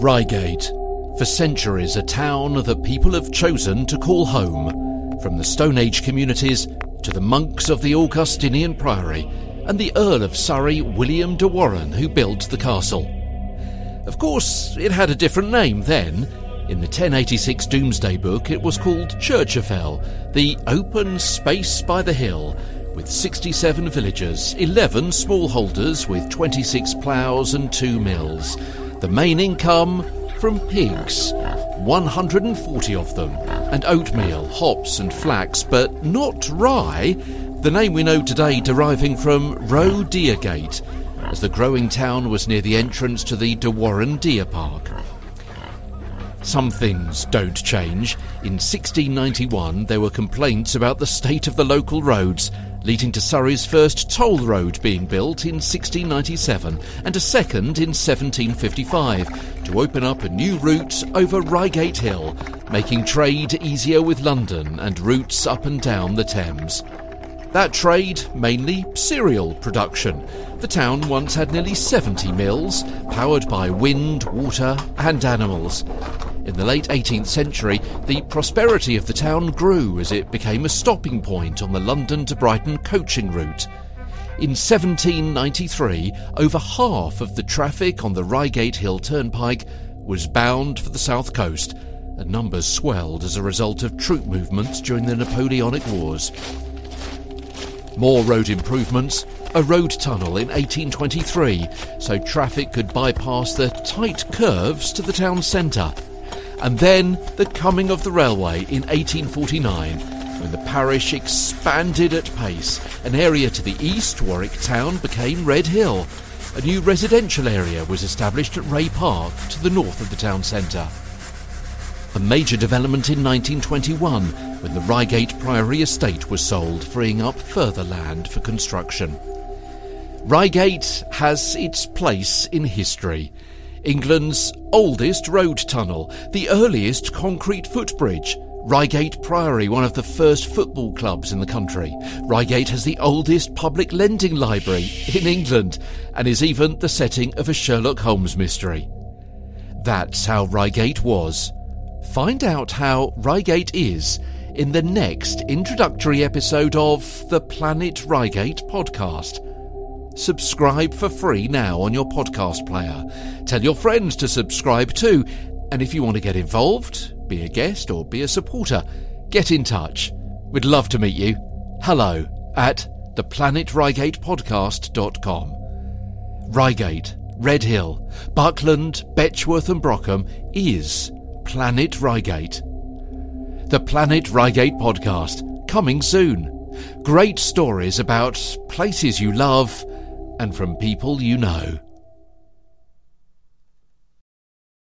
Reigate. For centuries, a town that people have chosen to call home. From the Stone Age communities to the monks of the Augustinian Priory and the Earl of Surrey, William de Warenne, who built the castle. Of course, it had a different name then. In the 1086 Domesday Book, it was called Cherchefelle, the open space by the hill, with 67 villagers, 11 smallholders with 26 ploughs and 2 mills. The main income from pigs, 140 of them, and oatmeal, hops, and flax, but not rye, the name we know today deriving from Roe Deergate, as the growing town was near the entrance to the De Warenne Deer Park. Some things don't change. In 1691, there were complaints about the state of the local roads, leading to Surrey's first toll road being built in 1697 and a second in 1755 to open up a new route over Reigate Hill, making trade easier with London and routes up and down the Thames. That trade, mainly cereal production. The town once had nearly 70 mills, powered by wind, water, and animals. In the late 18th century, the prosperity of the town grew as it became a stopping point on the London to Brighton coaching route. In 1793, over half of the traffic on the Reigate Hill Turnpike was bound for the south coast, and numbers swelled as a result of troop movements during the Napoleonic Wars. More road improvements, a road tunnel in 1823 so traffic could bypass the tight curves to the town centre and then the coming of the railway in 1849 when the parish expanded at pace. An area to the east, Warwick Town, became Redhill. A new residential area was established at Wray Park to the north of the town centre. A major development in 1921 when the Reigate Priory estate was sold, freeing up further land for construction. Reigate has its place in history. England's oldest road tunnel, the earliest concrete footbridge. Reigate Priory, one of the first football clubs in the country. Reigate has the oldest public lending library in England and is even the setting of a Sherlock Holmes mystery. That's how Reigate was. Find out how Reigate is in the next introductory episode of the Planet Reigate podcast. Subscribe for free now on your podcast player. Tell your friends to subscribe too. And if you want to get involved, be a guest or be a supporter, get in touch. We'd love to meet you. Hello at theplanetreigatepodcast.com. Reigate, Redhill, Buckland, Betchworth and Brockham is Planet Reigate. The Planet Reigate podcast, coming soon. Great stories about places you love and from people you know.